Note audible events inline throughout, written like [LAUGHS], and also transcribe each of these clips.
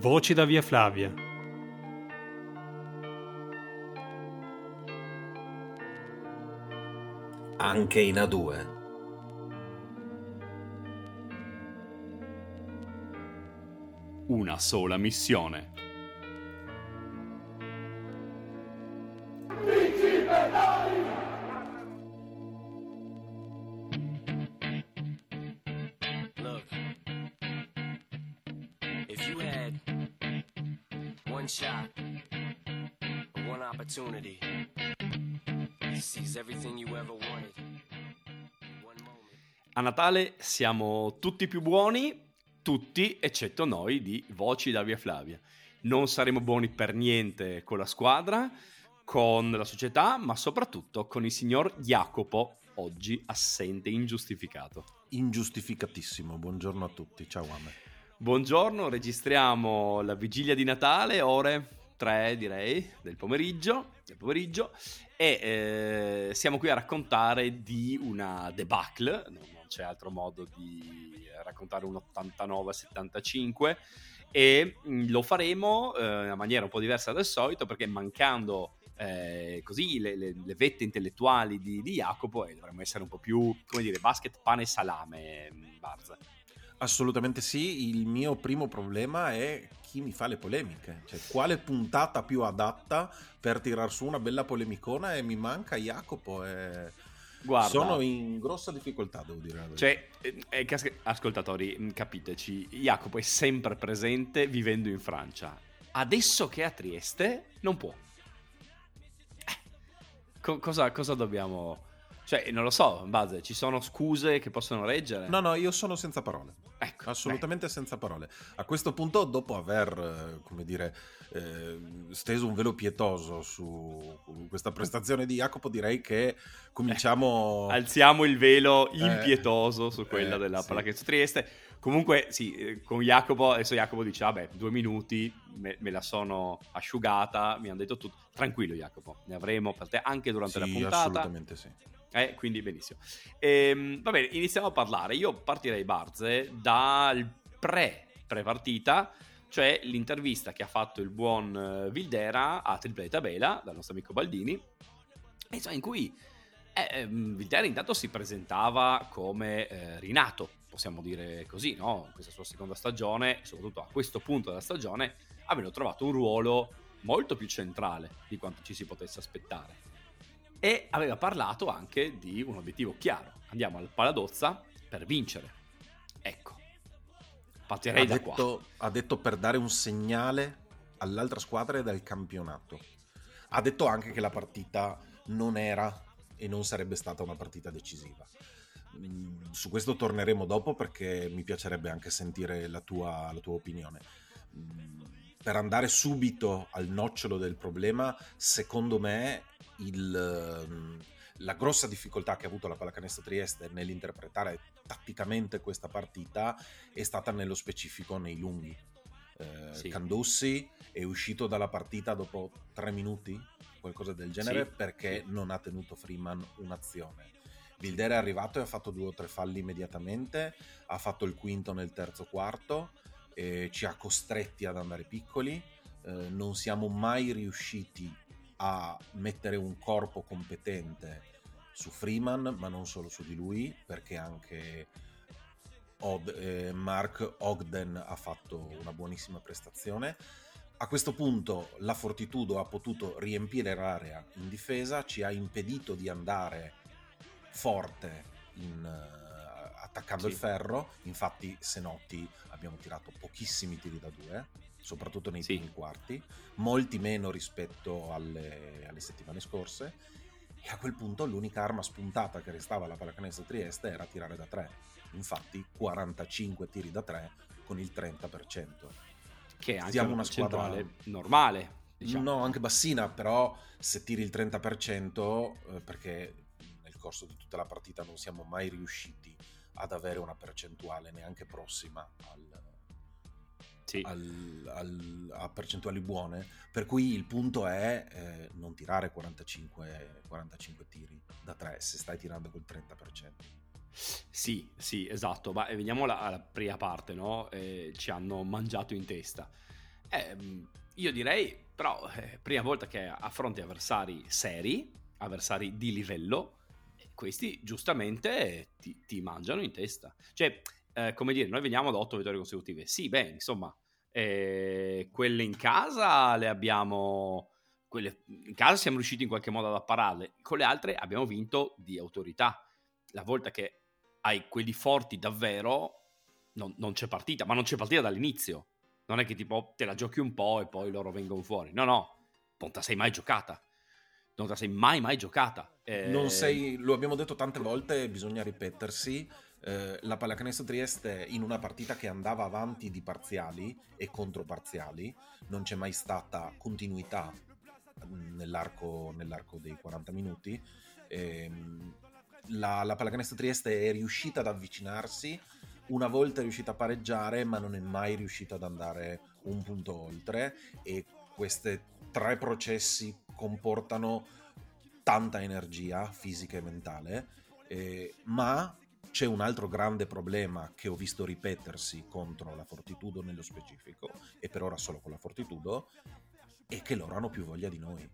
Voci da Via Flavia. Anche in A2. Una sola missione. Natale siamo tutti più buoni, tutti eccetto noi di Voci da Via Flavia. Non saremo buoni per niente con la squadra, con la società, ma soprattutto con il signor Jacopo, oggi assente, ingiustificato. Ingiustificatissimo. Buongiorno a tutti. Ciao Ame. Buongiorno, registriamo la vigilia di Natale, ore 3 direi del pomeriggio, del pomeriggio e eh, siamo qui a raccontare di una debacle, c'è altro modo di raccontare un 89-75 e mh, lo faremo eh, in una maniera un po' diversa dal solito perché mancando eh, così le, le- le vette intellettuali di, di Jacopo e dovremmo essere un po' più, come dire, basket, pane e salame, mh, Barza. Assolutamente sì. Il mio primo problema è chi mi fa le polemiche. Cioè, quale puntata più adatta per tirar su una bella polemicona e mi manca Jacopo. E... Guarda, Sono in grossa difficoltà, devo dire. Cioè, eh, eh, ascoltatori, mh, capiteci, Jacopo è sempre presente vivendo in Francia. Adesso che è a Trieste, non può. Eh, co- cosa, cosa dobbiamo... Cioè, non lo so, in base, ci sono scuse che possono reggere? No, no, io sono senza parole. Ecco, Assolutamente senza parole. A questo punto, dopo aver, eh, come dire, eh, steso un velo pietoso su questa prestazione di Jacopo, direi che cominciamo... beh, [LAUGHS] alziamo il velo Eh, impietoso su quella eh, della sì. Pallacanestro Trieste. Comunque, sì, eh, con Jacopo, adesso Jacopo dice, vabbè, due minuti, me, me la sono asciugata, mi hanno detto tutto. Tranquillo Jacopo, ne avremo per te anche durante la Sì, puntata. assolutamente sì. Eh, quindi benissimo. Ehm, va bene, iniziamo a parlare. Io partirei, Barze, dal pre, pre-partita, cioè l'intervista che ha fatto il buon eh, Vildera a Triple Tabela, dal nostro amico Baldini, e, insomma, in cui eh, ehm, Vildera intanto si presentava come eh, rinato, possiamo dire così, no? In questa sua seconda stagione, soprattutto a questo punto della stagione, avendo trovato un ruolo molto più centrale di quanto ci si potesse aspettare e aveva parlato anche di un obiettivo chiaro. Andiamo al Paladozza per vincere. Ecco. Partirei Ha da qua. detto, ha detto per dare un segnale all'altra squadra e dal campionato. Ha detto anche che la partita non era e non sarebbe stata una partita decisiva. Mm, Su questo torneremo dopo perché mi piacerebbe anche sentire la tua, la tua opinione. Mm, Per andare subito al nocciolo del problema, secondo me il, ehm, la grossa difficoltà che ha avuto la Pallacanestro Trieste nell'interpretare tatticamente questa partita è stata nello specifico nei lunghi. Eh, Sì. Candussi è uscito dalla partita dopo tre minuti, qualcosa del genere, Sì, perché non ha tenuto Freeman un'azione. Vildera è arrivato e ha fatto due o tre falli immediatamente, ha fatto il quinto nel terzo quarto, ci ha costretti ad andare piccoli, eh, non siamo mai riusciti a mettere un corpo competente su Freeman, ma non solo su di lui, perché anche Od- eh, Mark Ogden ha fatto una buonissima prestazione. A questo punto la Fortitudo ha potuto riempire l'area in difesa, ci ha impedito di andare forte in, eh, attaccando Sì. il ferro. Infatti, se noti, abbiamo tirato pochissimi tiri da due, soprattutto nei Sì. primi quarti, molti meno rispetto alle, alle settimane scorse. E a quel punto l'unica arma spuntata che restava alla Pallacanestro Trieste era tirare da tre. Infatti 45 tiri da tre con il 30%. Che è anche Siamo una squadra- normale. Diciamo. No, anche bassina, però se tiri il 30%, eh, perché corso di tutta la partita non siamo mai riusciti ad avere una percentuale neanche prossima al- Sì. al- al- a percentuali buone, per cui il punto è eh, non tirare 45, 45 tiri da 3 se stai tirando col 30%. Sì, sì, esatto. Ma eh, veniamo alla, alla prima parte, no? Eh, ci hanno mangiato in testa. Eh, io direi, però, eh, prima volta che affronti avversari seri, avversari di livello, questi giustamente ti, ti mangiano in testa. Cioè, eh, come dire, noi veniamo da otto vittorie consecutive. Sì, beh, insomma, eh, quelle in casa le abbiamo... Quelle in casa siamo riusciti in qualche modo ad appararle, con le altre abbiamo vinto di autorità. La volta che hai quelli forti davvero, non, non c'è partita, ma non c'è partita dall'inizio. Non è che tipo te la giochi un po' e poi loro vengono fuori. No, no, non te la sei mai giocata. Non te la sei mai, mai giocata. Eh... Non sei, lo abbiamo detto tante volte, bisogna ripetersi. Eh, la Pallacanestro Trieste in una partita che andava avanti di parziali e controparziali, non c'è mai stata continuità mm, nell'arco, nell'arco dei 40 minuti. Eh, la, la Pallacanestro Trieste è riuscita ad avvicinarsi, una volta è riuscita a pareggiare, ma non è mai riuscita ad andare un punto oltre e questi tre processi comportano tanta energia fisica e mentale, eh, ma c'è un altro grande problema che ho visto ripetersi contro la Fortitudo nello specifico, e per ora solo con la Fortitudo, è che loro hanno più voglia di noi.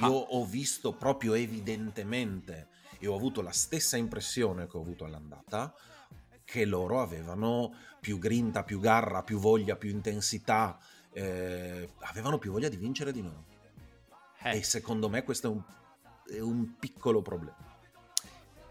Io ah. ho visto proprio evidentemente e ho avuto la stessa impressione che ho avuto all'andata, che loro avevano più grinta, più garra, più voglia, più intensità, eh, avevano più voglia di vincere di noi. Eh. E secondo me questo è un, è un piccolo problema.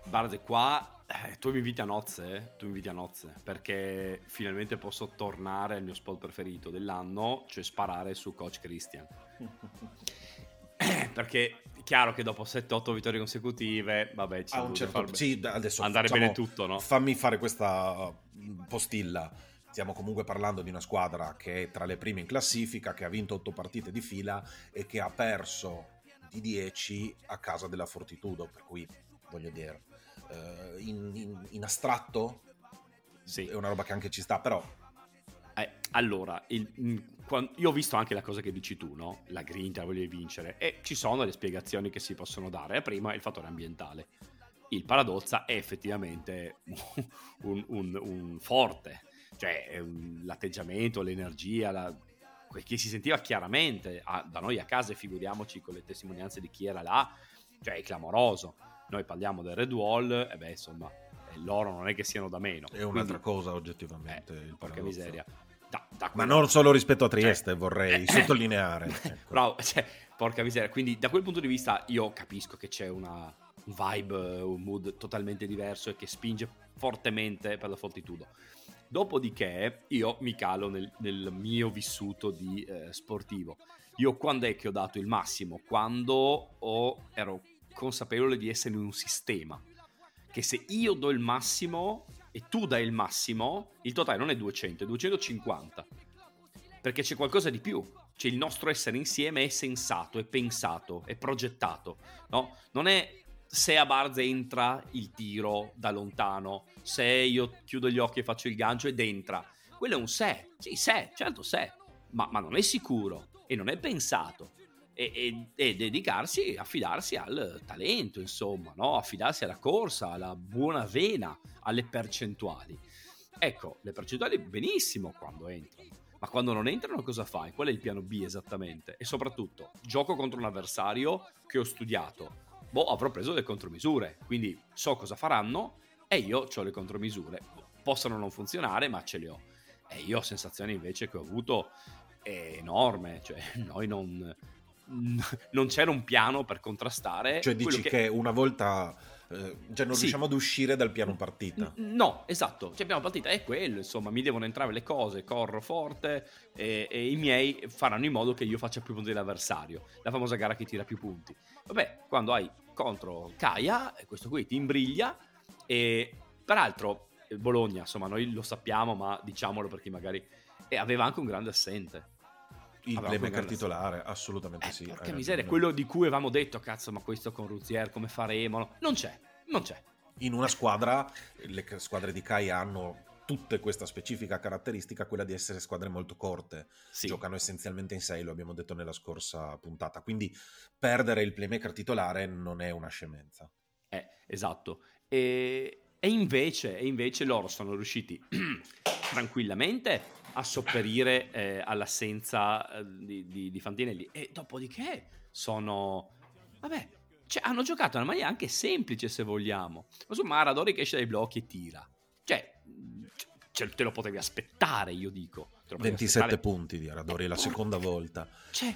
Guarda, qua eh, tu mi inviti a nozze, eh? tu mi inviti a nozze, perché finalmente posso tornare al mio spot preferito dell'anno, cioè sparare su Coach Christian. [LAUGHS] perché è chiaro che dopo 7-8 vittorie consecutive, vabbè, ci a un certo sì, adesso andare facciamo, bene tutto, no? Fammi fare questa mm, postilla. Stiamo comunque parlando di una squadra che è tra le prime in classifica, che ha vinto 8 partite di fila e che ha perso di 10 a casa della Fortitudo, per cui voglio dire, eh, in, in, in, astratto sì. è una roba che anche ci sta, però eh, allora, il, mm, quando, io ho visto anche la cosa che dici tu, no? La grinta, voglia di vincere. E ci sono le spiegazioni che si possono dare. La prima è il fattore ambientale. Il paradozza è effettivamente [LAUGHS] un, un, un forte. Cioè, l'atteggiamento, l'energia, la, che si sentiva chiaramente a, da noi a casa, e figuriamoci con le testimonianze di chi era là, cioè è clamoroso. Noi parliamo del Red Wall, e beh, insomma, loro non è che siano da meno. È un'altra Quindi, cosa oggettivamente. Eh, porca miseria. Da, da Ma non solo rispetto a Trieste, cioè, vorrei eh, sottolineare. [LAUGHS] Ecco. Bravo, cioè, porca miseria. Quindi da quel punto di vista io capisco che c'è una, un vibe, un mood totalmente diverso e che spinge fortemente per la fortitudo. Dopodiché io mi calo nel, nel mio vissuto di eh, sportivo. Io quando è che ho dato il massimo? Quando ho, ero consapevole di essere in un sistema. Che se io do il massimo, e tu dai il massimo, il totale non è 200, è 250. Perché c'è qualcosa di più. Cioè il nostro essere insieme è sensato, è pensato, è progettato. No? Non è se a Barz entra il tiro da lontano, se io chiudo gli occhi e faccio il gancio ed entra. Quello è un se. Sì, se, certo se. Ma, ma non è sicuro e non è pensato e, e, e, dedicarsi, affidarsi al talento, insomma, no? affidarsi alla corsa, alla buona vena, alle percentuali. Ecco, le percentuali benissimo quando entrano, ma quando non entrano cosa fai? Qual è il piano B esattamente? E soprattutto, gioco contro un avversario che ho studiato. Boh, avrò preso le contromisure, quindi so cosa faranno e io ho le contromisure. Possono non funzionare, ma ce le ho. E io ho sensazioni invece che ho avuto enorme, cioè [LAUGHS] noi non, non c'era un piano per contrastare. Cioè dici che... che... una volta... Eh, cioè non sì. riusciamo ad uscire dal piano partita. No, esatto, cioè piano partita è quello, insomma, mi devono entrare le cose, corro forte e, e, i miei faranno in modo che io faccia più punti dell'avversario, la famosa gara che tira più punti. Vabbè, quando hai contro Kaya, questo qui ti imbriglia e peraltro Bologna, insomma, noi lo sappiamo, ma diciamolo perché magari aveva anche un grande assente il playmaker titolare, assolutamente eh, sì. Porca miseria, quello di cui avevamo detto, cazzo, ma questo con Ruzier come faremo? Non c'è, non c'è. In una squadra, le squadre di Kai hanno tutte questa specifica caratteristica, quella di essere squadre molto corte. Sì. Giocano essenzialmente in 6, lo abbiamo detto nella scorsa puntata. Quindi perdere il playmaker titolare non è una scemenza. Eh, esatto. E, e, invece, e invece loro sono riusciti [CLEARS THROAT] tranquillamente a sopperire eh, all'assenza eh, di, di, di Fantinelli. E dopodiché sono... Vabbè, cioè, hanno giocato in una maniera anche semplice se vogliamo. Ma su Maradori che esce dai blocchi e tira. Cioè, cioè te lo potevi aspettare, io dico. 27 aspettare. punti di Aradori, la seconda volta. Cioè,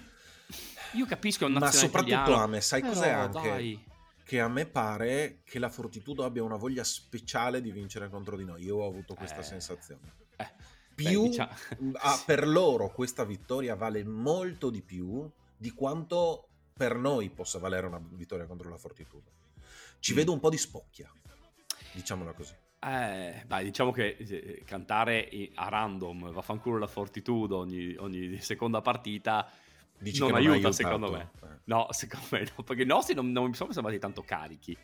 io capisco Ma soprattutto italiano, a me, sai però, cos'è anche? dai. Che a me pare che la Fortitudo abbia una voglia speciale di vincere contro di noi. Io ho avuto questa Eh, sensazione. eh, Più beh, diciamo- [LAUGHS] ah, per loro questa vittoria vale molto di più di quanto per noi possa valere una vittoria contro la Fortitudo. Ci Mm. vedo un po' di spocchia, diciamola così. Eh, dai, diciamo che eh, cantare a random vaffanculo la fortitudo ogni, ogni seconda partita Dici non che aiuta, secondo me. Eh. No, [LAUGHS] secondo me no, perché i nostri non, non mi sono sembrati tanto carichi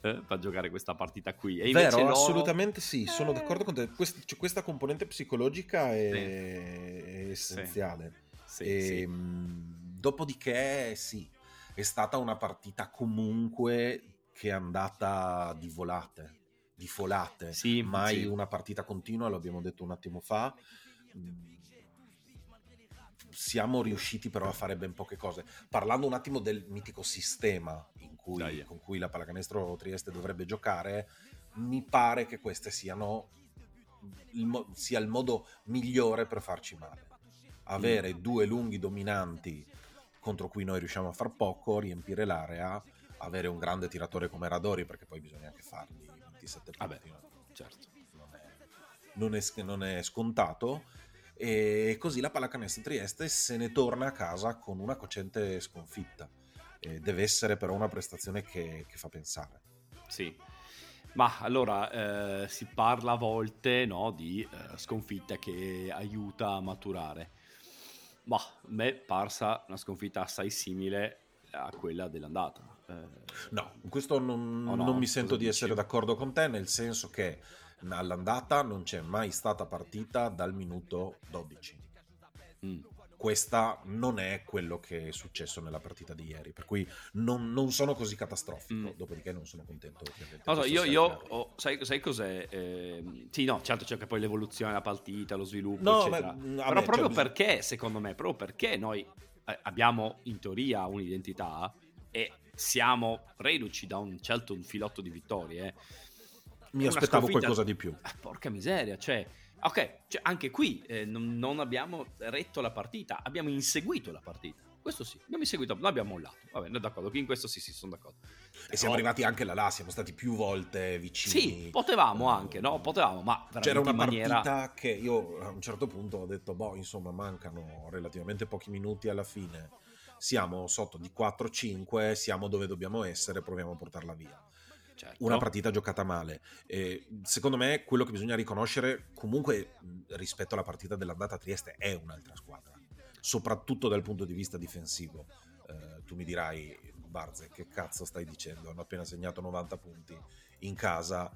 eh, per giocare questa partita qui. E invece Vero, loro- assolutamente sì, sono Eh. d'accordo con te. Quest- cioè, questa componente psicologica è, è essenziale. Sì, E, sì. mh, Dopodiché, sì, è stata una partita comunque che è andata di volate, di folate. Sì, Mai sì. una partita continua, lo abbiamo detto un attimo fa. Mm, Siamo riusciti però a fare ben poche cose. Parlando un attimo del mitico sistema in cui- Dai. con cui la pallacanestro Trieste dovrebbe giocare, mi pare che queste siano il sia il modo migliore per farci male. Avere Mm. due lunghi dominanti contro cui noi riusciamo a far poco, riempire l'area, avere un grande tiratore come Radori, perché poi bisogna anche fargli 27 punti. Vabbè, certo. non è, non è- non è scontato. E così la pallacanestro Trieste se ne torna a casa con una cocente sconfitta. E deve essere però una prestazione che, che fa pensare. Sì. Ma allora eh, si parla a volte no, di eh, sconfitta che aiuta a maturare. Ma a me è parsa una sconfitta assai simile a quella dell'andata. Eh, No, in questo non, Oh no, non mi sento di essere d'accordo con te, nel senso che all'andata non c'è mai stata partita dal minuto 12. mm. Questa non è quello che è successo nella partita di ieri, per cui non, non sono così catastrofico. Mm. Dopodiché non sono contento. Non so, io, io ho- sai, sai cos'è? Eh, sì, no, certo c'è anche poi l'evoluzione della partita, lo sviluppo, No, eccetera. ma, mm, Però vabbè, proprio cioè, perché, secondo me, proprio perché noi eh, abbiamo in teoria un'identità e siamo reduci da un certo un filotto di vittorie, mi aspettavo sconfitta- qualcosa di più. Ah, porca miseria, cioè, ok, cioè, anche qui eh, non, non abbiamo retto la partita, abbiamo inseguito la partita. Questo sì, abbiamo inseguito, non abbiamo mollato. Va bene, d'accordo, qui in questo sì, sì, sono d'accordo. E siamo Però- arrivati anche là, là, siamo stati più volte vicini. Sì, potevamo anche, no? Potevamo, ma C'era una maniera... partita che io a un certo punto ho detto, boh, insomma, mancano relativamente pochi minuti alla fine. Siamo sotto di 4-5, siamo dove dobbiamo essere, proviamo a portarla via. Certo. Una partita giocata male. E, secondo me, quello che bisogna riconoscere, comunque, rispetto alla partita dell'andata a Trieste, è un'altra squadra, soprattutto dal punto di vista difensivo. Eh, tu mi dirai, Barze, che cazzo stai dicendo? Hanno appena segnato 90 punti in casa.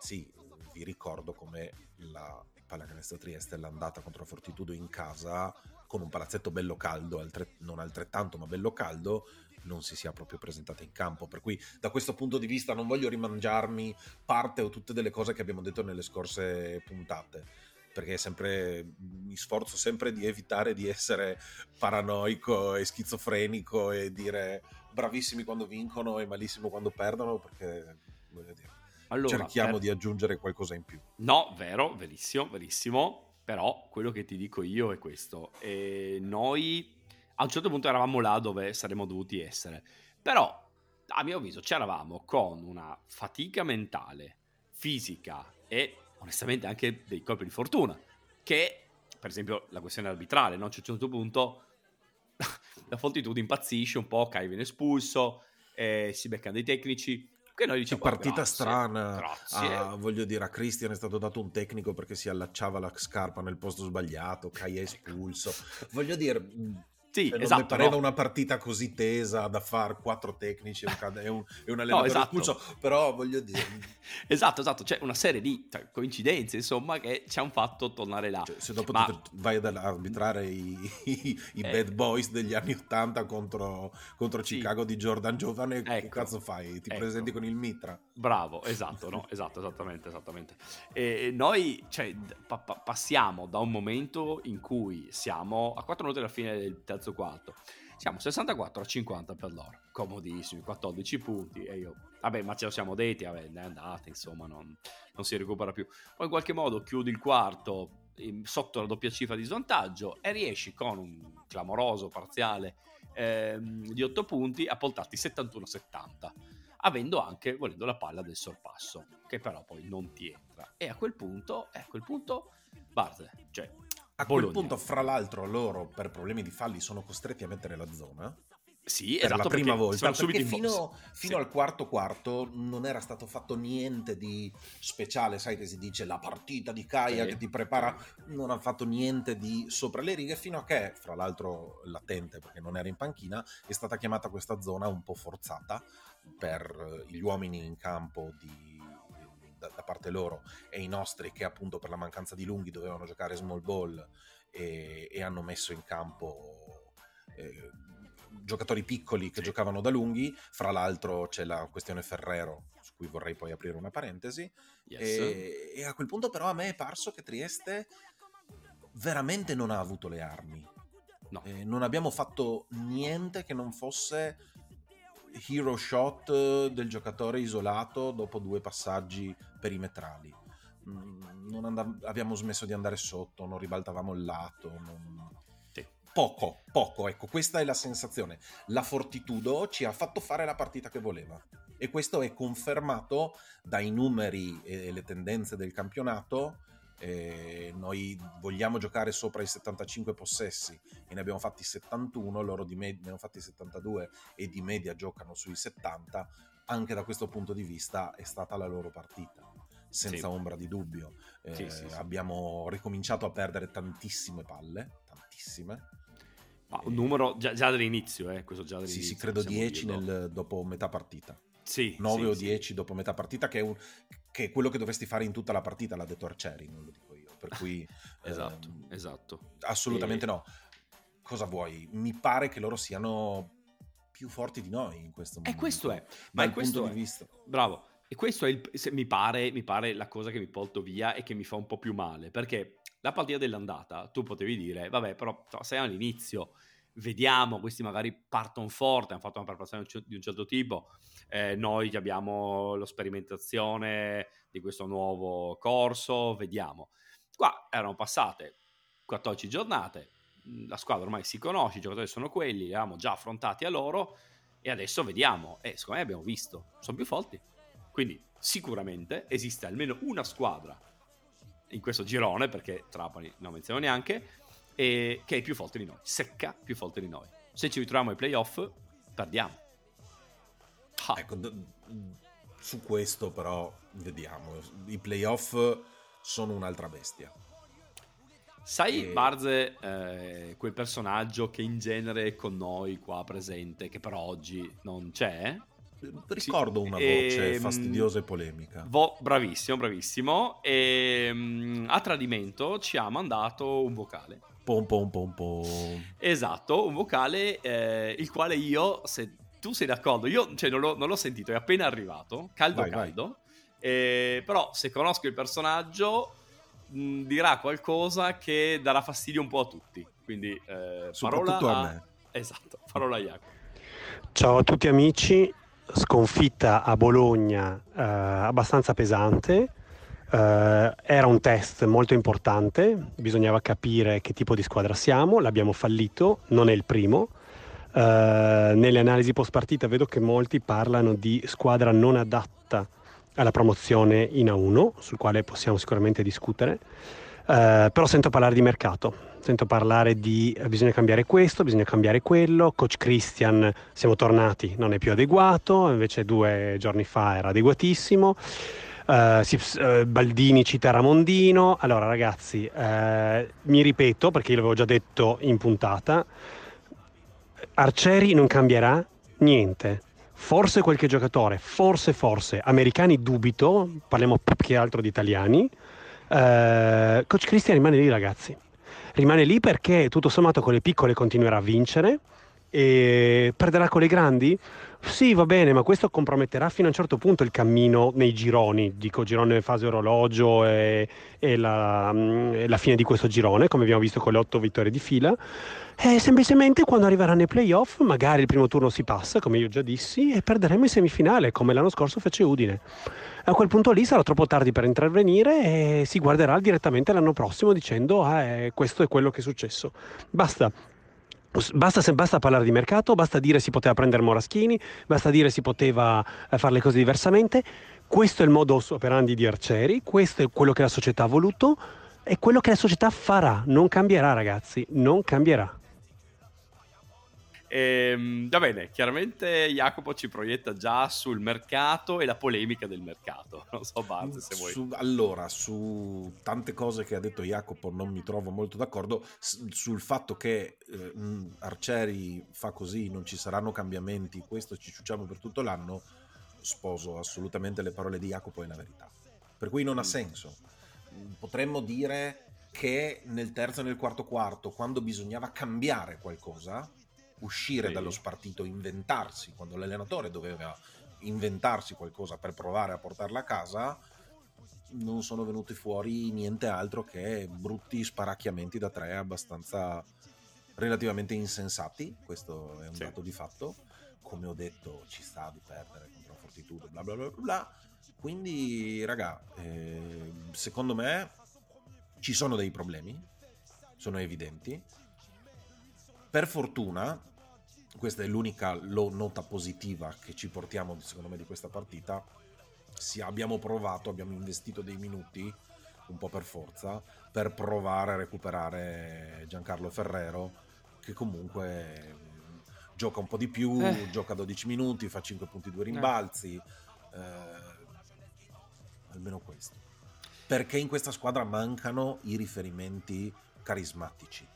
Sì, vi ricordo come la pallacanestro Trieste l'andata contro Fortitudo in casa con un palazzetto bello caldo, altre- non altrettanto ma bello caldo, non si sia proprio presentata in campo. Per cui da questo punto di vista non voglio rimangiarmi parte o tutte delle cose che abbiamo detto nelle scorse puntate. Perché sempre, mi sforzo sempre di evitare di essere paranoico e schizofrenico e dire bravissimi quando vincono e malissimo quando perdono, perché voglio dire, Allora, cerchiamo per- di aggiungere qualcosa in più. No, vero, verissimo, verissimo. Però quello che ti dico io è questo. E noi a un certo punto eravamo là dove saremmo dovuti essere. Però, a mio avviso, c'eravamo con una fatica mentale, fisica e onestamente anche dei colpi di fortuna. Che, per esempio, la questione arbitrale, no? Cioè, a un certo punto [LAUGHS] la Fortitudo impazzisce un po', Kai viene espulso, eh, si beccano dei tecnici. Che noi diciamo partita "Grazie, strana. Grazie. Ah, voglio dire, a Christian è stato dato un tecnico perché si allacciava la scarpa nel posto sbagliato, Kai è espulso. [LAUGHS] voglio dire, Sì, non esatto, mi pareva no? una partita così tesa da fare quattro tecnici e un, e un, allenatore esatto. espulso, però voglio dire, [LAUGHS] Esatto, esatto, c'è una serie di cioè, coincidenze, insomma, che ci hanno fatto tornare là. cioè, se dopo Ma- tu vai ad arbitrare i, i- i Eh. bad boys degli anni 80 contro, contro Sì. Chicago di Jordan Giovane, che Ecco. cazzo fai? Ti Ecco. presenti con il mitra? Bravo, esatto, no? [LAUGHS] Esatto, esattamente, esattamente. E noi, cioè, pa- pa- passiamo da un momento in cui siamo a 4 minuti alla fine del terzo quarto. Siamo 64 a 50 per loro, comodissimi, 14 punti e io, vabbè, ma ce lo siamo detti, vabbè, è andata, insomma, non, non si recupera più. Poi in qualche modo chiudi il quarto sotto la doppia cifra di svantaggio e riesci con un clamoroso parziale ehm, di 8 punti a portarti 71-70 avendo anche, volendo, la palla del sorpasso, che però poi non ti entra. E a quel punto, e a quel punto, Barze, cioè, A quel Bologna. punto, fra l'altro, loro per problemi di falli sono costretti a mettere la zona. sì, per esatto, la prima volta sono perché subito in fino, fino Sì. al quarto quarto non era stato fatto niente di speciale sai che si dice la partita di Kaya Sì. che ti prepara non ha fatto niente di sopra le righe fino a che fra l'altro latente perché non era in panchina è stata chiamata questa zona un po' forzata per gli uomini in campo di da, da parte loro e i nostri che appunto per la mancanza di lunghi dovevano giocare small ball e, e hanno messo in campo eh, giocatori piccoli che giocavano da lunghi, fra l'altro c'è la questione Ferrero, su cui vorrei poi aprire una parentesi, Yes. e, e a quel punto però a me è parso che Trieste veramente non ha avuto le armi. No. Eh, non abbiamo fatto niente che non fosse hero shot eh, del giocatore isolato dopo due passaggi perimetrali. Mm, non andam- abbiamo smesso di andare sotto, non ribaltavamo il lato. non- Sì. Poco, poco, ecco, questa è la sensazione. La Fortitudo ci ha fatto fare la partita che voleva e questo è confermato dai numeri e le tendenze del campionato. Eh, noi vogliamo giocare sopra i 75 possessi e ne abbiamo fatti 71, loro di med- ne hanno fatti 72 e di media giocano sui 70. Anche da questo punto di vista è stata la loro partita, senza Sì. ombra di dubbio. Eh, Sì, sì, sì. Abbiamo ricominciato a perdere tantissime palle, tantissime. Ma un numero già, già dall'inizio, eh, questo già Sì, dall'inizio. sì, credo possiamo 10 dirlo. nel- dopo metà partita. Sì, 9 sì, o sì. 10 dopo metà partita, che è, un- che è quello che dovresti fare in tutta la partita, l'ha detto Arcieri, non lo dico io. Per cui [LAUGHS] Esatto, ehm, esatto. assolutamente E- no. Cosa vuoi? Mi pare che loro siano più forti di noi in questo momento. E questo è, ma è questo punto è. di vista. Bravo. E questo è il, se- mi, pare, mi pare la cosa che mi porto via e che mi fa un po' più male. Perché la partita dell'andata, tu potevi dire, vabbè, però sei all'inizio, vediamo, questi magari partono forte, hanno fatto una preparazione di un certo tipo. eh, noi abbiamo la sperimentazione di questo nuovo corso, vediamo. Qua erano passate 14 giornate, mh, la squadra ormai si conosce, i giocatori sono quelli, li avevamo già affrontati a loro e adesso vediamo. E secondo me abbiamo visto, sono più forti. Quindi sicuramente esiste almeno una squadra in questo girone, perché Trapani non menziono neanche, e che è più forte di noi, secca più forte di noi. Se ci ritroviamo ai playoff, perdiamo. Ah, Ecco, d- su questo però vediamo. I playoff sono un'altra bestia. Sai, e- Barze, eh, quel personaggio che in genere è con noi qua presente, che però oggi non c'è? Ricordo una Ehm, voce fastidiosa e polemica. Vo- bravissimo, bravissimo. E mm, a tradimento ci ha mandato un vocale. Pom pom pom pom. Esatto, un vocale eh, il quale io, se tu sei d'accordo, io cioè, non, l'ho, non l'ho sentito, è appena arrivato, caldo Vai, vai. caldo, Eh, però se conosco il personaggio mh, dirà qualcosa che darà fastidio un po' a tutti. Quindi eh, parola a... me. Esatto, parola a Jacopo. Ciao a tutti amici, sconfitta a Bologna eh, abbastanza pesante, Eh, era un test molto importante, bisognava capire che tipo di squadra siamo, l'abbiamo fallito, non è il primo. Eh, nelle analisi post partita vedo che molti parlano di squadra non adatta alla promozione in A1, sul quale possiamo sicuramente discutere. Eh, però sento parlare di mercato, sento parlare di bisogna cambiare questo, bisogna cambiare quello, coach Christian siamo tornati, non è più adeguato, invece due giorni fa era adeguatissimo. Eh, Baldini cita Ramondino, allora ragazzi, eh, mi ripeto perché io l'avevo già detto in puntata, Arcieri non cambierà niente. Forse qualche giocatore, forse, forse. Americani dubito, parliamo più che altro di italiani. Coach Christian rimane lì, ragazzi. Rimane lì perché tutto sommato con le piccole continuerà a vincere e perderà con le grandi? Sì, va bene, ma questo comprometterà fino a un certo punto il cammino nei gironi, dico girone fase orologio e, e, la, e la fine di questo girone, come abbiamo visto con le otto vittorie di fila. E semplicemente quando arriveranno i playoff, magari il primo turno si passa, come io già dissi, e perderemo in semifinale, come l'anno scorso fece Udine. A quel punto lì sarà troppo tardi per intervenire e si guarderà direttamente l'anno prossimo dicendo ah, eh, questo è quello che è successo. Basta. Basta, basta, parlare di mercato, basta dire si poteva prendere Moraschini, basta dire si poteva eh, fare le cose diversamente. Questo è il modo operandi di Arcieri, questo è quello che la società ha voluto e quello che la società farà. Non cambierà, ragazzi, non cambierà. E, ehm, va bene, chiaramente Jacopo ci proietta già sul mercato e la polemica del mercato. [LAUGHS] Non so, Barz, se vuoi. Su, allora, su tante cose che ha detto Jacopo non mi trovo molto d'accordo. S- sul fatto che eh, Arcieri fa così, non ci saranno cambiamenti, questo ci ciucciamo per tutto l'anno, sposo assolutamente le parole di Jacopo e la verità. Per cui non ha mm. senso. Potremmo dire che nel terzo e nel quarto quarto, quando bisognava cambiare qualcosa, uscire sì. dallo spartito, inventarsi, quando l'allenatore doveva inventarsi qualcosa per provare a portarla a casa, non sono venuti fuori niente altro che brutti sparacchiamenti da tre abbastanza relativamente insensati, questo è un sì. dato di fatto. Come ho detto, ci sta di perdere contro la Fortitudo, bla bla bla bla. Quindi, raga, eh, secondo me ci sono dei problemi, sono evidenti. Per fortuna, questa è l'unica nota positiva che ci portiamo secondo me di questa partita. Sì, abbiamo provato, abbiamo investito dei minuti, un po' per forza, per provare a recuperare Giancarlo Ferrero, che comunque gioca un po' di più, eh. gioca 12 minuti, fa 5 punti 2 rimbalzi, eh. Eh, almeno questo. Perché in questa squadra mancano i riferimenti carismatici.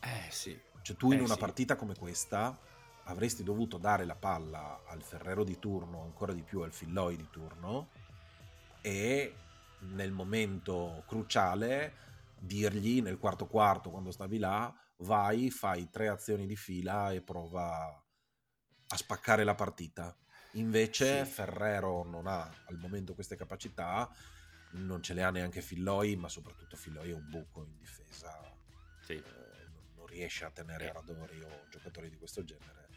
Eh sì, cioè tu in eh, una sì. partita come questa avresti dovuto dare la palla al Ferrero di turno, ancora di più al Filloi di turno e nel momento cruciale dirgli nel quarto quarto quando stavi là vai, fai tre azioni di fila e prova a spaccare la partita. Invece sì. Ferrero non ha al momento queste capacità, non ce le ha neanche Filloi, ma soprattutto Filloi è un buco in difesa. Sì. Eh, riesce a tenere Radori o giocatori di questo genere.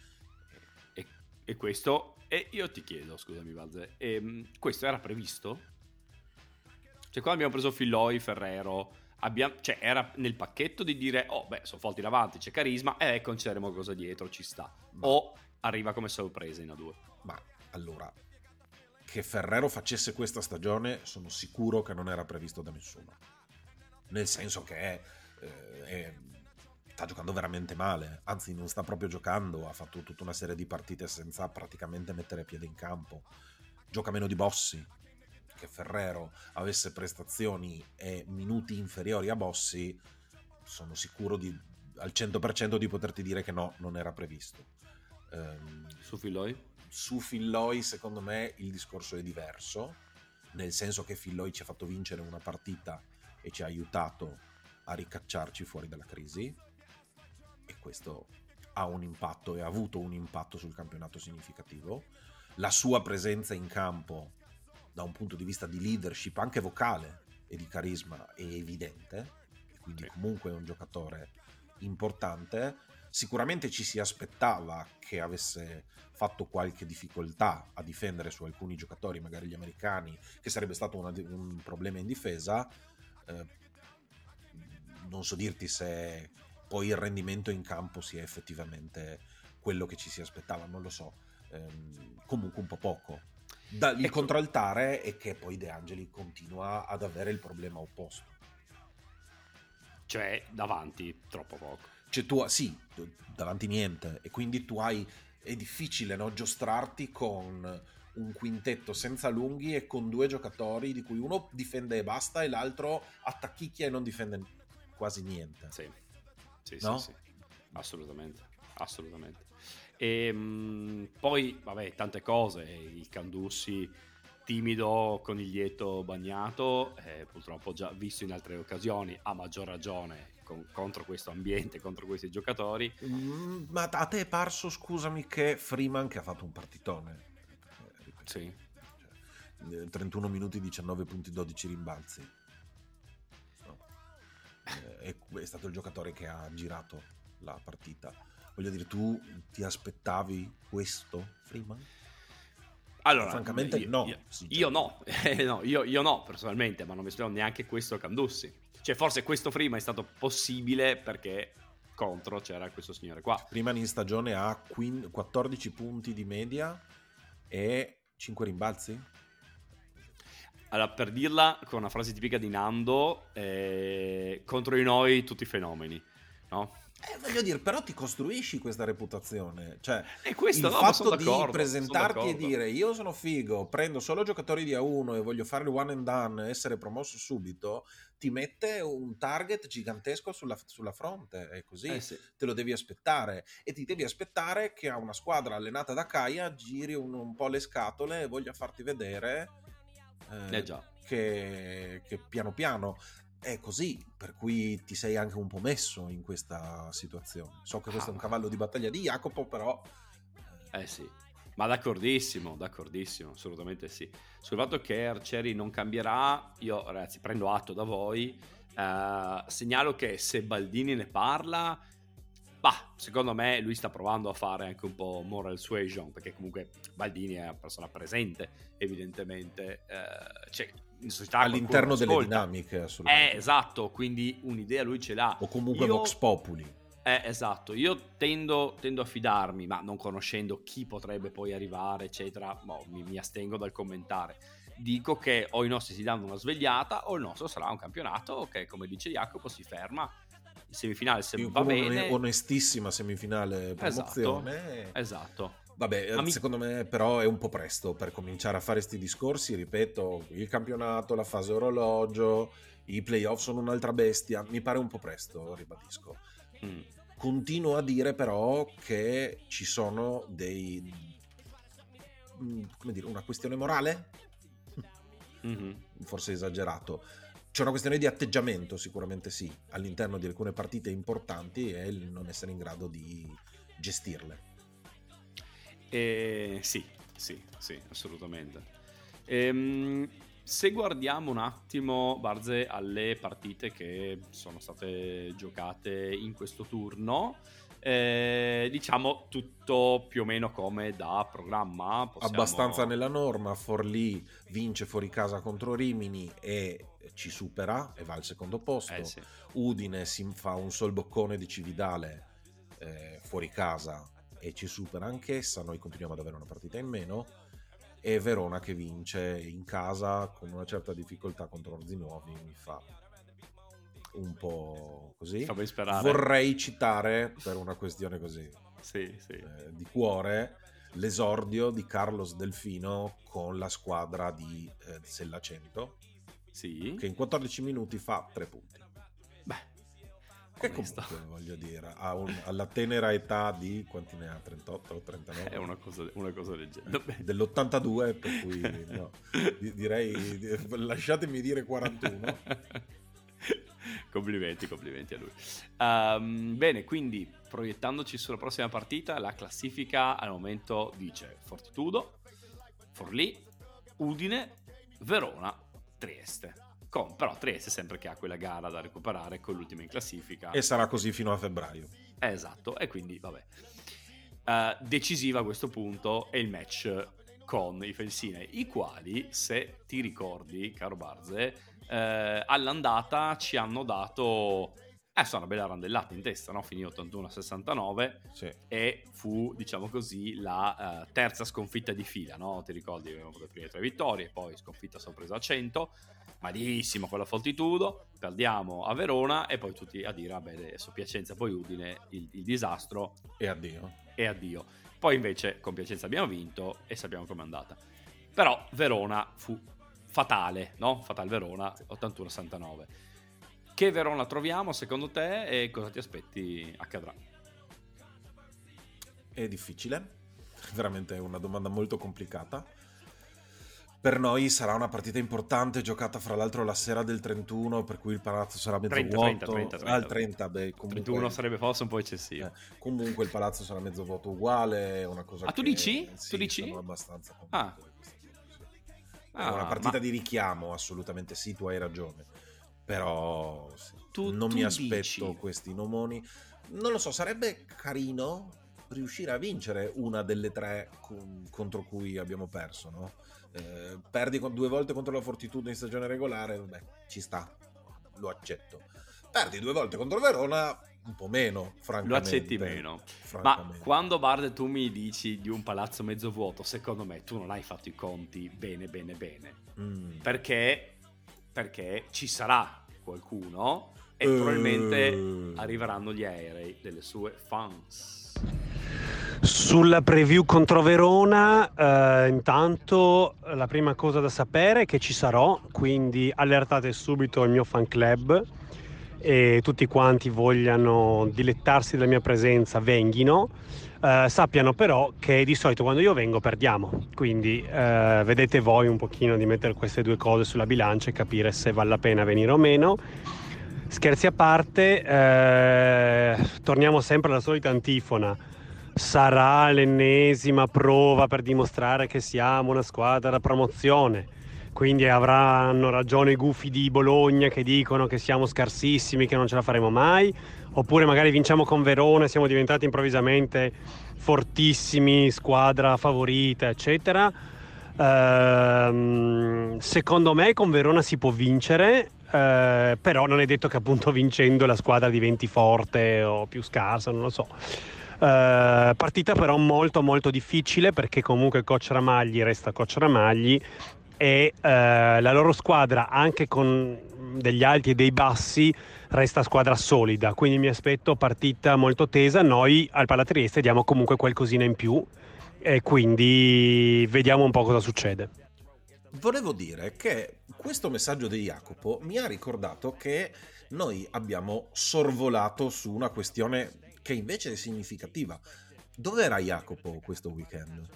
E, e questo, e io ti chiedo, scusami Valze, ehm, questo era previsto? Cioè quando abbiamo preso Filloi, Ferrero, abbiamo, cioè era nel pacchetto di dire, oh beh, sono forti davanti, c'è carisma, e eh, consideriamo cosa dietro, ci sta. Ma, o arriva come sorpresa in A2. Ma allora, che Ferrero facesse questa stagione sono sicuro che non era previsto da nessuno. Nel senso che eh, è sta giocando veramente male, anzi non sta proprio giocando, ha fatto tutta una serie di partite senza praticamente mettere piede in campo. Gioca meno di Bossi, che Ferrero avesse prestazioni e minuti inferiori a Bossi, sono sicuro di, al 100% di poterti dire che no, non era previsto. Um, su Filloi? Su Filloi secondo me il discorso è diverso, nel senso che Filloi ci ha fatto vincere una partita e ci ha aiutato a ricacciarci fuori dalla crisi e questo ha un impatto e ha avuto un impatto sul campionato significativo. La sua presenza in campo da un punto di vista di leadership anche vocale e di carisma è evidente, quindi comunque è un giocatore importante. Sicuramente ci si aspettava che avesse fatto qualche difficoltà a difendere su alcuni giocatori, magari gli americani, che sarebbe stato una, un problema in difesa. Eh, non so dirti se poi il rendimento in campo sia effettivamente quello che ci si aspettava, non lo so. Ehm, comunque un po' poco. Da, il ecco. contraltare è che poi De Angeli continua ad avere il problema opposto. Cioè, davanti, troppo poco. Cioè, tu, sì, davanti niente. E quindi tu hai. È difficile no, giostrarti con un quintetto senza lunghi e con due giocatori di cui uno difende e basta e l'altro attacchicchia e non difende quasi niente. Sì. Sì, no? sì, sì, assolutamente. assolutamente. E, mh, poi, vabbè, tante cose, il Candussi timido, coniglietto bagnato, eh, purtroppo già visto in altre occasioni, a maggior ragione con, contro questo ambiente, contro questi giocatori. Mm, ma a te è parso, scusami, che Freeman che ha fatto un partitone. Eh, sì. Cioè, 31 minuti, 19 punti, 12 rimbalzi. Eh, è, è stato il giocatore che ha girato la partita. Voglio dire, tu ti aspettavi questo, Freeman? Allora, francamente io, no. Io, io no, [LAUGHS] no io, io, no personalmente, ma non mi spiego neanche questo Candussi. Cioè, forse questo Freeman è stato possibile perché contro c'era questo signore qua. Freeman in stagione ha 14 punti di media e 5 rimbalzi? Allora, per dirla con una frase tipica di Nando, eh, contro di noi tutti fenomeni, no? Eh, voglio dire, però ti costruisci questa reputazione. Cioè, e questo, il no, fatto di presentarti e dire io sono figo, prendo solo giocatori di A1 e voglio fare il one and done, essere promosso subito, ti mette un target gigantesco sulla, sulla fronte. È così, eh sì. te lo devi aspettare. E ti devi aspettare che a una squadra allenata da Kaya giri un, un po' le scatole e voglia farti vedere. Eh, eh già. Che, che piano piano è così, per cui ti sei anche un po' messo in questa situazione. So che questo ah, è un ah. cavallo di battaglia di Jacopo, però... Eh sì, ma d'accordissimo, d'accordissimo, assolutamente sì. Sul fatto che Arcieri non cambierà, io ragazzi prendo atto da voi, eh, segnalo che se Baldini ne parla, bah, secondo me lui sta provando a fare anche un po' moral suasion, perché comunque Baldini è una persona presente, evidentemente. Eh, cioè, all'interno delle dinamiche assolutamente. Eh, esatto, quindi un'idea lui ce l'ha. O comunque Io... Vox Populi. Eh, esatto, io tendo, tendo, a fidarmi, ma non conoscendo chi potrebbe poi arrivare, eccetera, boh, mi, mi, astengo dal commentare. Dico che o i nostri si danno una svegliata o il nostro sarà un campionato che, come dice Jacopo, si ferma in semifinale se va bene. Onestissima semifinale promozione. Esatto, esatto. Vabbè, Ma secondo me però è un po' presto per cominciare a fare questi discorsi, ripeto, il campionato, la fase orologio, i playoff sono un'altra bestia, mi pare un po' presto, ribadisco. Mm. Continuo a dire però che ci sono dei... Mm, come dire, una questione morale? Mm-hmm. Forse esagerato. C'è una questione di atteggiamento, sicuramente sì, all'interno di alcune partite importanti e il non essere in grado di gestirle. Eh, sì, sì, sì, assolutamente. Ehm, se guardiamo un attimo, Barze, alle partite che sono state giocate in questo turno, eh, diciamo tutto più o meno come da programma. Possiamo... Abbastanza nella norma, Forlì vince fuori casa contro Rimini e ci supera e va al secondo posto. Eh, sì. Udine si fa un sol boccone di Cividale eh, fuori casa e ci supera anch'essa, noi continuiamo ad avere una partita in meno e Verona che vince in casa con una certa difficoltà contro Orzi Nuovi mi fa un po' così. Vorrei citare per una questione così sì, sì. Eh, di cuore l'esordio di Carlos Delfino con la squadra di eh, Sellacento sì. che in 14 minuti fa 3 punti. Che comunque [LAUGHS] voglio dire, un, alla tenera età di quanti ne ha? 38 o 39? È una cosa, una cosa genere. Dell'82, per cui [LAUGHS] no, direi lasciatemi dire 41. [LAUGHS] complimenti, complimenti a lui. Um, bene, quindi proiettandoci sulla prossima partita, la classifica al momento dice Fortitudo, Forlì, Udine, Verona, Trieste con però Trieste sempre che ha quella gara da recuperare con l'ultima in classifica. E sarà così fino a febbraio. esatto, e quindi vabbè. Uh, decisiva a questo punto è il match con i Felsine, i quali, se ti ricordi, caro Barze, uh, all'andata ci hanno dato eh, una bella randellata in testa, no? finì 81-69 sì. e fu, diciamo così, la uh, terza sconfitta di fila, no? Ti ricordi, avevamo le prime tre vittorie, poi sconfitta sorpresa a 100, malissimo con la Fortitudo, perdiamo a Verona e poi tutti a dire, vabbè, adesso Piacenza, poi Udine, il, il disastro. E addio. E addio. Poi invece con Piacenza abbiamo vinto e sappiamo com'è andata. Però Verona fu fatale, no? Fatale Verona, 81-69. Che Verona troviamo secondo te e cosa ti aspetti accadrà? È difficile, [LAUGHS] veramente è una domanda molto complicata. Per noi sarà una partita importante, giocata fra l'altro la sera del 31, per cui il palazzo sarà mezzo 30, vuoto. 30, 30, 30. Ah, il 30, beh, comunque... 31 sarebbe forse un po' eccessivo. Eh, comunque il palazzo sarà mezzo vuoto uguale, è una cosa Ah, tu dici? Sì, Tu dici? sono abbastanza Ah. È Ah, una partita ma- di richiamo, assolutamente sì, tu hai ragione. Però sì, Tu- non tu mi aspetto dici? questi nomoni. Non lo so, sarebbe carino riuscire a vincere una delle tre con- contro cui abbiamo perso, no? Eh, perdi con- due volte contro la Fortitudo in stagione regolare, vabbè, ci sta, lo accetto. Perdi due volte contro Verona, un po' meno, Lo francamente. accetti meno. Ma quando Bard tu mi dici di un palazzo mezzo vuoto, secondo me tu non hai fatto i conti bene bene bene. Mm. Perché, perché ci sarà qualcuno e Eh. probabilmente arriveranno gli aerei delle sue fans. Sulla preview contro Verona, eh, intanto la prima cosa da sapere è che ci sarò, quindi allertate subito il mio fan club e tutti quanti vogliano dilettarsi della mia presenza venghino. Eh, sappiano però che di solito quando io vengo perdiamo, quindi eh, vedete voi un pochino di mettere queste due cose sulla bilancia e capire se vale la pena venire o meno. Scherzi a parte, eh, torniamo sempre alla solita antifona. Sarà l'ennesima prova per dimostrare che siamo una squadra da promozione. Quindi avranno ragione i gufi di Bologna che dicono che siamo scarsissimi, che non ce la faremo mai. Oppure magari vinciamo con Verona e siamo diventati improvvisamente fortissimi, squadra favorita, eccetera. Ehm, secondo me con Verona si può vincere, eh, però non è detto che appunto [LAUGHS] vincendo la squadra diventi forte o più scarsa, non lo so. Eh, partita però molto molto difficile perché comunque coach Ramagli resta coach Ramagli e eh, la loro squadra anche con degli alti e dei bassi resta squadra solida. Quindi mi aspetto partita molto tesa. Noi al Palatrieste diamo comunque qualcosina in più e quindi vediamo un po' cosa succede. Volevo dire che questo messaggio di Jacopo mi ha ricordato che noi abbiamo sorvolato su una questione che invece è significativa. Dove era Jacopo questo weekend?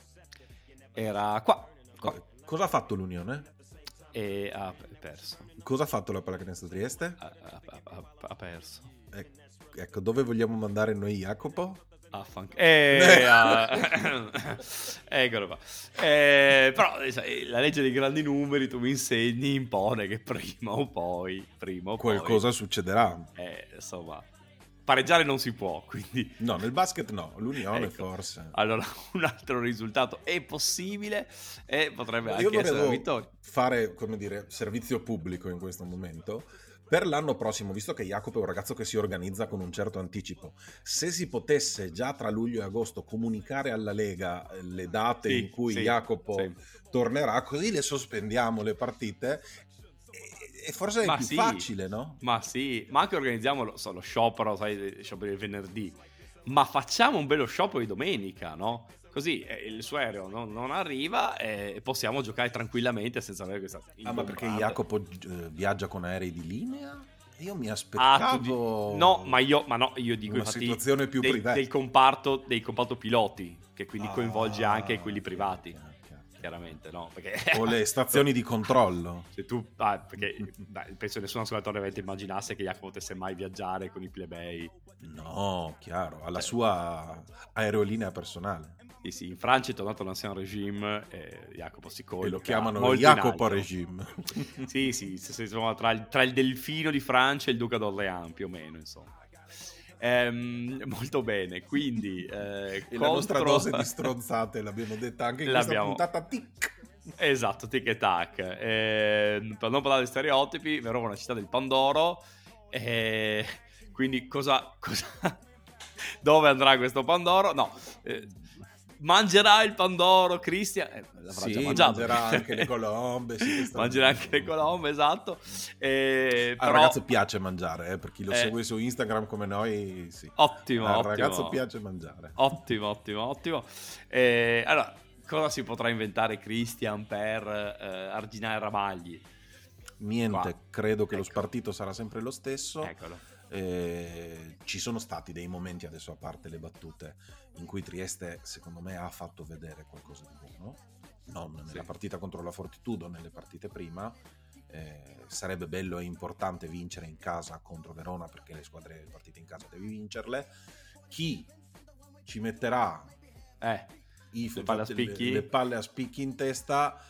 Era qua, qua Cosa ha fatto l'Unione? e ha perso. Cosa ha fatto la Pallacanestro Trieste? Ha, ha- ha- ha perso. Ec- Ecco, dove vogliamo mandare noi Jacopo? Affan- eh, ah, [LAUGHS] eccolo qua. Eh, però eh, la legge dei grandi numeri tu mi insegni impone che prima o poi, prima o Qualcosa succederà. poi, eh, insomma, pareggiare non si può, quindi No, nel basket no, l'Unione Ecco. forse. allora [LAUGHS] un altro risultato è possibile e potrebbe Io anche essere una vittoria. fare, come dire, servizio pubblico in questo momento. Per l'anno prossimo, visto che Jacopo è un ragazzo che si organizza con un certo anticipo, se si potesse già tra luglio e agosto comunicare alla Lega eh, le date Sì, in cui sì, Jacopo sì. tornerà, così le sospendiamo le partite e, forse è Ma più sì. facile, no? Ma sì, ma anche organizziamo lo, so, lo sciopero, sai, sciopero del venerdì. Ma facciamo un bello sciopero di domenica, no? Così eh, il suo aereo non, non arriva e possiamo giocare tranquillamente senza avere questa... Ah, ma perché. Jacopo eh, viaggia con aerei di linea? Io mi Ah, aspettavo... tu di- No, ma io, ma no, io dico Una infatti situazione più del, privata. del comparto, del comparto piloti, che quindi Ah, coinvolge anche quelli privati. Chiaramente, no? Perché... O le [LAUGHS] stazioni di controllo. Se tu, ah, perché beh, penso che nessun ascoltatore ovviamente immaginasse che Jacopo potesse mai viaggiare con i plebei. No, chiaro, alla Cioè- sua aerolinea personale. Sì, sì, in Francia è tornato l'ancien regime e Jacopo si colloca E lo chiamano Jacopo. Regime. [LAUGHS] Sì, sì, si- si- insomma, tra, il, tra il delfino di Francia e il duca d'Orléans, più o meno, insomma. Ehm, molto bene, quindi... eh, E la nostra contro- dose di stronzate l'abbiamo detta anche in L'abbiamo. questa puntata tic. Esatto, tic e tac. Eh, per non parlare di stereotipi, Verona è una città del Pandoro. eh, quindi cosa, cosa- [LAUGHS] Dove andrà questo Pandoro? No. eh, mangerà il Pandoro Cristian? Eh, Sì, mangerà anche le colombe. sì, [LAUGHS] mangerà anche le colombe, esatto. Eh, Al però- ragazzo piace mangiare, eh, per chi lo Eh. segue su Instagram come noi, sì. Ottimo, Al ottimo. ragazzo piace mangiare. Ottimo, ottimo, ottimo. Eh, allora, cosa si potrà inventare Christian per eh, arginare Ramagli? Niente, Qua. credo che lo Ecco. spartito sarà sempre lo stesso. Eccolo. Eh, ci sono stati dei momenti, adesso a parte le battute, in cui Trieste secondo me ha fatto vedere qualcosa di buono, non nella Sì. partita contro la Fortitudo, nelle partite prima. Eh, sarebbe bello e importante vincere in casa contro Verona perché le squadre le partite in casa devi vincerle. Chi ci metterà Eh, i Le palle a spicchi? le palle a spicchi in testa.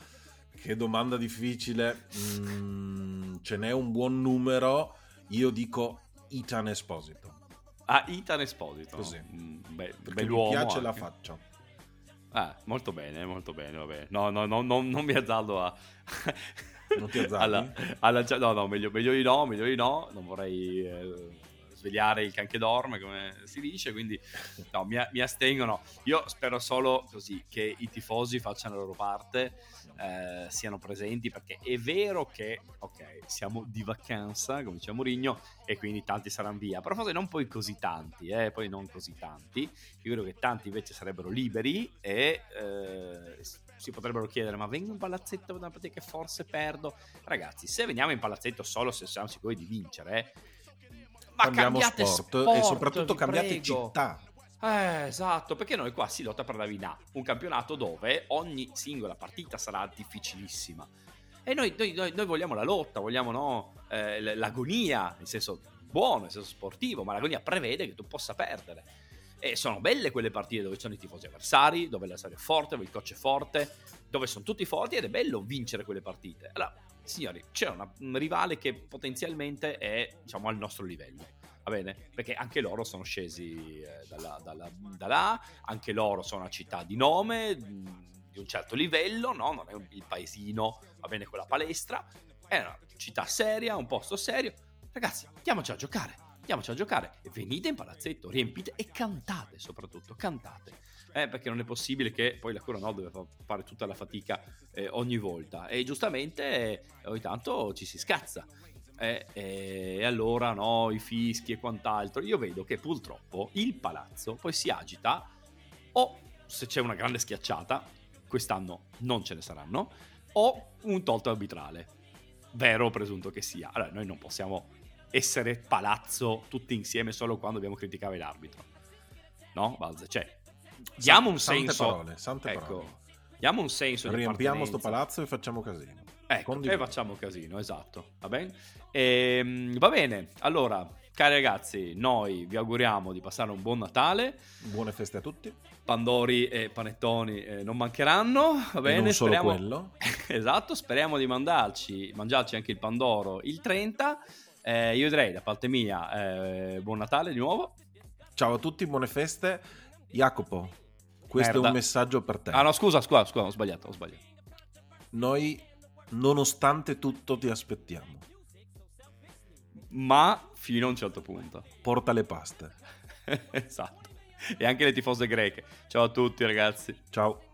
Che domanda difficile. Mm, ce n'è un buon numero. Io dico Itan Esposito. ah, Itan Esposito. Così. Mm, Perché bell'uomo mi piace anche. la faccia. Ah, molto bene, molto bene, va bene. No, no, no, no, non mi azzardo a... [LAUGHS] Non ti azzardi? alla, alla- no, no, meglio, meglio di no, meglio di no. Non vorrei eh, svegliare il can che dorme, come si dice, quindi no, mi, mi astengono. Io spero solo così che i tifosi facciano la loro parte, eh, siano presenti, perché è vero che, ok, siamo di vacanza, come diceva Mourinho, e quindi tanti saranno via, però forse non poi così tanti, eh, poi non così tanti. Io credo che tanti invece sarebbero liberi e eh, si potrebbero chiedere: ma vengo in palazzetto per una partita che forse perdo? Ragazzi, se veniamo in palazzetto solo se siamo sicuri di vincere, ma cambiamo cambiate sport, sport, e soprattutto cambiate prego. città. Eh, esatto, perché noi qua si lotta per la Vina, un campionato dove ogni singola partita sarà difficilissima. E noi, noi- noi- noi vogliamo la lotta, vogliamo no, eh, l'agonia, nel senso buono, nel senso sportivo, ma l'agonia prevede che tu possa perdere. E sono belle quelle partite dove ci sono i tifosi avversari, dove l'avversario è forte, dove il coach è forte, dove sono tutti forti ed è bello vincere quelle partite. Allora, signori, c'è una- un rivale che potenzialmente è, diciamo, al nostro livello. Va bene? Perché anche loro sono scesi eh, dalla, dalla, da là, anche loro sono una città di nome, di un certo livello, no? Non è un- il paesino, va bene, quella palestra. È una città seria, un posto serio. Ragazzi, andiamoci a giocare. Andiamoci a giocare. Venite in palazzetto, riempite e cantate soprattutto, cantate. Eh, perché non è possibile che poi la Cura Nord deve fa- fare tutta la fatica eh, ogni volta. E giustamente eh, ogni tanto ci si scazza. Eh, eh, e allora no, i fischi e quant'altro. Io vedo che purtroppo il palazzo poi si agita o se c'è una grande schiacciata, quest'anno non ce ne saranno, o un tolto arbitrale. Vero o presunto che sia. Allora, noi non possiamo essere palazzo tutti insieme solo quando dobbiamo criticare l'arbitro. No, Balze? Cioè, diamo un Sante senso. parole, sante ecco, parole. Diamo un senso Riempiamo sto appartenenza. palazzo e facciamo casino. Ecco, Condivido. e facciamo casino, esatto. Va bene? Ehm, va bene, allora, cari ragazzi, noi vi auguriamo di passare un buon Natale. Buone feste a tutti. Pandori e panettoni eh, non mancheranno, va bene? e non solo speriamo... quello. [LAUGHS] esatto, speriamo di mandarci, mangiarci anche il Pandoro il 30. Eh, io direi da parte mia, eh, buon Natale di nuovo. Ciao a tutti, buone feste. Jacopo, questo Merda. è un messaggio per te. Ah no, scusa, scusa, scusa, ho sbagliato, ho sbagliato. Noi, nonostante tutto, ti aspettiamo. Ma fino a un certo punto. Porta le paste. [LAUGHS] esatto. E anche le tifose greche. Ciao a tutti ragazzi. Ciao.